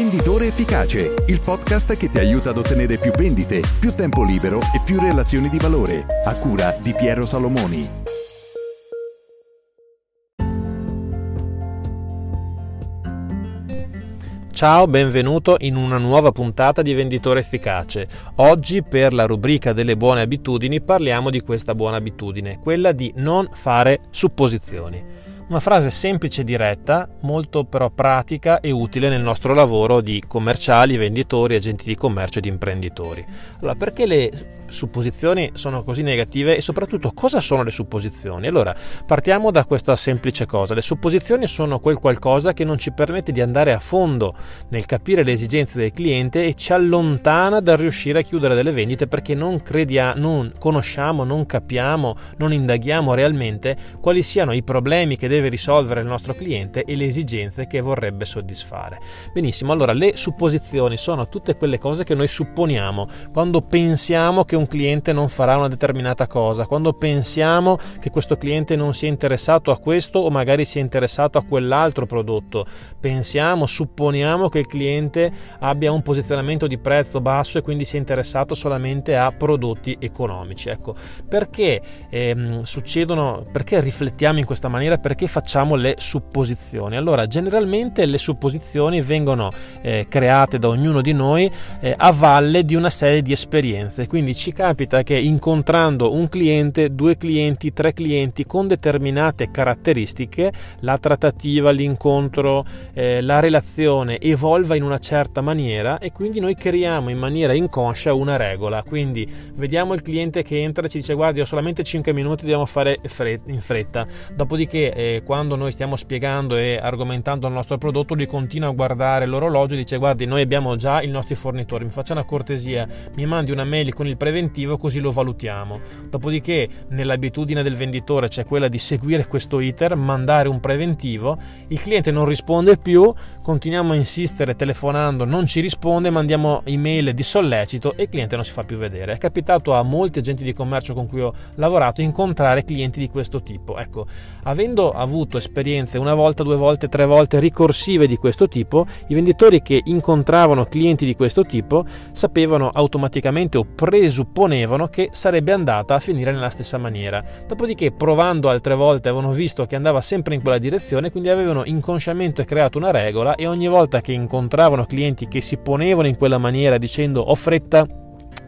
Venditore Efficace, il podcast che ti aiuta ad ottenere più vendite, più tempo libero e più relazioni di valore, a cura di Piero Salomoni. Ciao, benvenuto in una nuova puntata di Venditore Efficace. Oggi per la rubrica delle buone abitudini parliamo di questa buona abitudine, quella di non fare supposizioni. Una frase semplice e diretta, molto però pratica e utile nel nostro lavoro di commerciali, venditori, agenti di commercio ed imprenditori. Allora, perché le supposizioni sono così negative e soprattutto cosa sono le supposizioni? Allora, partiamo da questa semplice cosa. Le supposizioni sono quel qualcosa che non ci permette di andare a fondo nel capire le esigenze del cliente e ci allontana dal riuscire a chiudere delle vendite perché non crediamo, non conosciamo, non capiamo, non indaghiamo realmente quali siano i problemi che deve deve risolvere il nostro cliente e le esigenze che vorrebbe soddisfare. Benissimo, allora le supposizioni sono tutte quelle cose che noi supponiamo quando pensiamo che un cliente non farà una determinata cosa, quando pensiamo che questo cliente non sia interessato a questo o magari sia interessato a quell'altro prodotto. Pensiamo, supponiamo che il cliente abbia un posizionamento di prezzo basso e quindi sia interessato solamente a prodotti economici. Ecco, perché ehm, succedono, perché riflettiamo in questa maniera? Perché facciamo le supposizioni. Allora, generalmente le supposizioni vengono eh, create da ognuno di noi eh, a valle di una serie di esperienze. Quindi ci capita che incontrando un cliente, due clienti, tre clienti con determinate caratteristiche, la trattativa, l'incontro, eh, la relazione evolva in una certa maniera e quindi noi creiamo in maniera inconscia una regola. Quindi vediamo il cliente che entra e ci dice guardi ho solamente 5 minuti, dobbiamo fare in fretta. Dopodiché quando noi stiamo spiegando e argomentando il nostro prodotto lui continua a guardare l'orologio e dice guardi noi abbiamo già i nostri fornitori mi faccia una cortesia mi mandi una mail con il preventivo così lo valutiamo. Dopodiché nell'abitudine del venditore c'è quella di seguire questo iter mandare un preventivo il cliente non risponde più continuiamo a insistere telefonando non ci risponde mandiamo email di sollecito e il cliente non si fa più vedere. È capitato a molti agenti di commercio con cui ho lavorato incontrare clienti di questo tipo. Ecco avendo avuto esperienze una volta, due volte, tre volte ricorsive di questo tipo, i venditori che incontravano clienti di questo tipo sapevano automaticamente o presupponevano che sarebbe andata a finire nella stessa maniera. Dopodiché, provando altre volte, avevano visto che andava sempre in quella direzione, quindi avevano inconsciamente creato una regola e ogni volta che incontravano clienti che si ponevano in quella maniera dicendo ho fretta,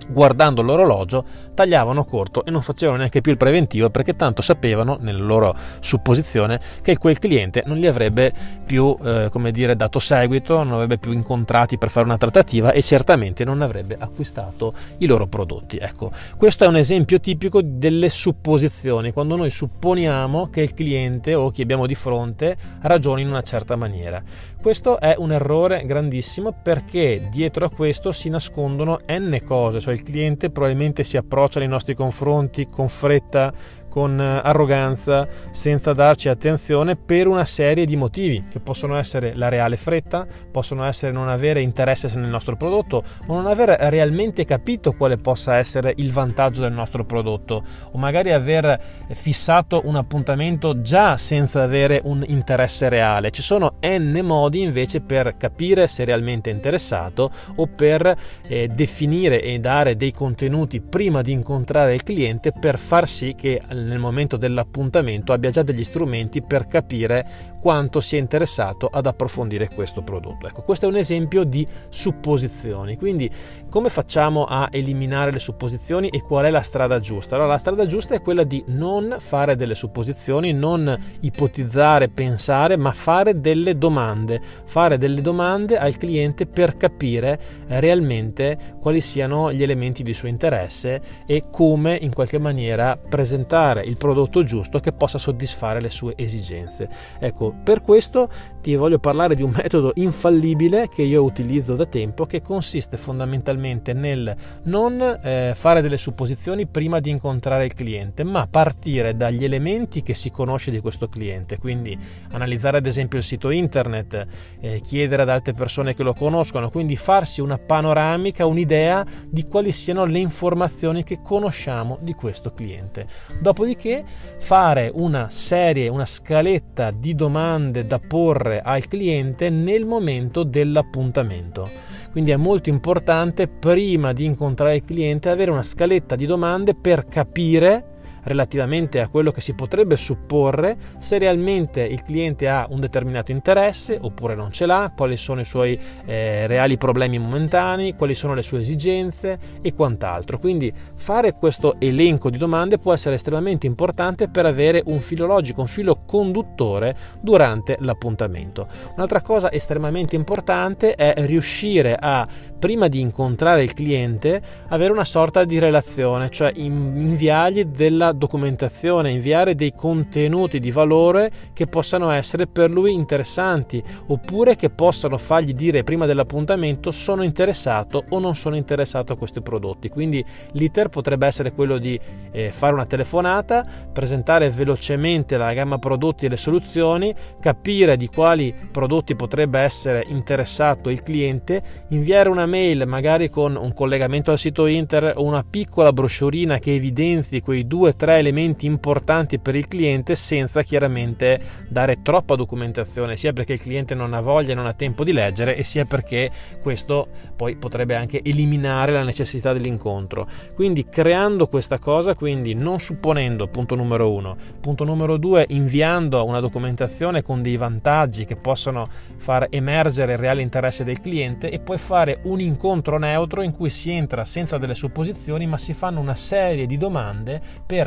guardando l'orologio tagliavano corto e non facevano neanche più il preventivo perché tanto sapevano nella loro supposizione che quel cliente non li avrebbe più eh, come dire dato seguito non avrebbe più incontrati per fare una trattativa e certamente non avrebbe acquistato i loro prodotti ecco. Questo è un esempio tipico delle supposizioni quando noi supponiamo che il cliente o chi abbiamo di fronte ragioni in una certa maniera. Questo è un errore grandissimo perché dietro a questo si nascondono n cose cioè il cliente probabilmente si approccia nei nostri confronti con fretta, con eh, arroganza, senza darci attenzione per una serie di motivi che possono essere la reale fretta, possono essere non avere interesse nel nostro prodotto o non aver realmente capito quale possa essere il vantaggio del nostro prodotto o magari aver fissato un appuntamento già senza avere un interesse reale. Ci sono n modi invece per capire se è realmente interessato o per eh, definire e dare dei contenuti prima di incontrare il cliente per far sì che nel momento dell'appuntamento abbia già degli strumenti per capire quanto sia interessato ad approfondire questo prodotto. Ecco, questo è un esempio di supposizioni. Quindi, come facciamo a eliminare le supposizioni e qual è la strada giusta? Allora, la strada giusta è quella di non fare delle supposizioni, non ipotizzare, pensare, ma fare delle domande. Fare delle domande al cliente per capire realmente quali siano gli elementi di suo interesse e come in qualche maniera presentare il prodotto giusto che possa soddisfare le sue esigenze. Ecco, per questo ti voglio parlare di un metodo infallibile che io utilizzo da tempo che consiste fondamentalmente nel non eh, fare delle supposizioni prima di incontrare il cliente, ma partire dagli elementi che si conosce di questo cliente, quindi analizzare ad esempio il sito internet, eh, chiedere ad altre persone che lo conoscono, quindi farsi una panoramica, un'idea di quali siano le informazioni che conosciamo di questo cliente. Dopodiché fare una serie, una scaletta di domande da porre al cliente nel momento dell'appuntamento. Quindi è molto importante prima di incontrare il cliente avere una scaletta di domande per capire relativamente a quello che si potrebbe supporre se realmente il cliente ha un determinato interesse oppure non ce l'ha, quali sono i suoi eh, reali problemi momentanei, quali sono le sue esigenze e quant'altro. Quindi fare questo elenco di domande può essere estremamente importante per avere un filo logico, un filo conduttore durante l'appuntamento. Un'altra cosa estremamente importante è riuscire a prima di incontrare il cliente avere una sorta di relazione, cioè inviargli della documentazione, inviare dei contenuti di valore che possano essere per lui interessanti oppure che possano fargli dire prima dell'appuntamento sono interessato o non sono interessato a questi prodotti. Quindi l'iter potrebbe essere quello di eh, fare una telefonata, presentare velocemente la gamma prodotti e le soluzioni, capire di quali prodotti potrebbe essere interessato il cliente, inviare una mail magari con un collegamento al sito internet o una piccola broschurina che evidenzi quei due tre elementi importanti per il cliente senza chiaramente dare troppa documentazione, sia perché il cliente non ha voglia e non ha tempo di leggere e sia perché questo poi potrebbe anche eliminare la necessità dell'incontro. Quindi creando questa cosa, quindi non supponendo, punto numero uno, punto numero due, inviando una documentazione con dei vantaggi che possono far emergere il reale interesse del cliente e poi fare un incontro neutro in cui si entra senza delle supposizioni ma si fanno una serie di domande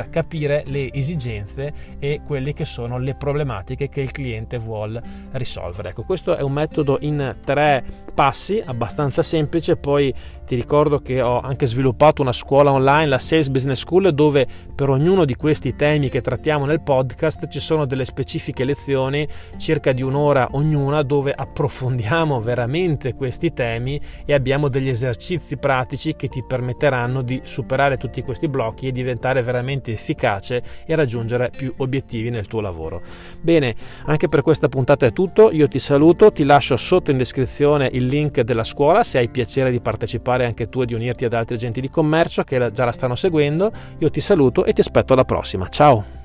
capire le esigenze e quelle che sono le problematiche che il cliente vuole risolvere. Ecco, questo è un metodo in tre passi abbastanza semplice, poi ti ricordo che ho anche sviluppato una scuola online, la Sales Business School, dove per ognuno di questi temi che trattiamo nel podcast ci sono delle specifiche lezioni, circa di un'ora ognuna, dove approfondiamo veramente questi temi e abbiamo degli esercizi pratici che ti permetteranno di superare tutti questi blocchi e diventare veramente efficace e raggiungere più obiettivi nel tuo lavoro. Bene, anche per questa puntata è tutto, io ti saluto, ti lascio sotto in descrizione il link della scuola se hai piacere di partecipare anche tu e di unirti ad altri agenti di commercio che già la stanno seguendo. Io ti saluto e ti aspetto alla prossima. Ciao!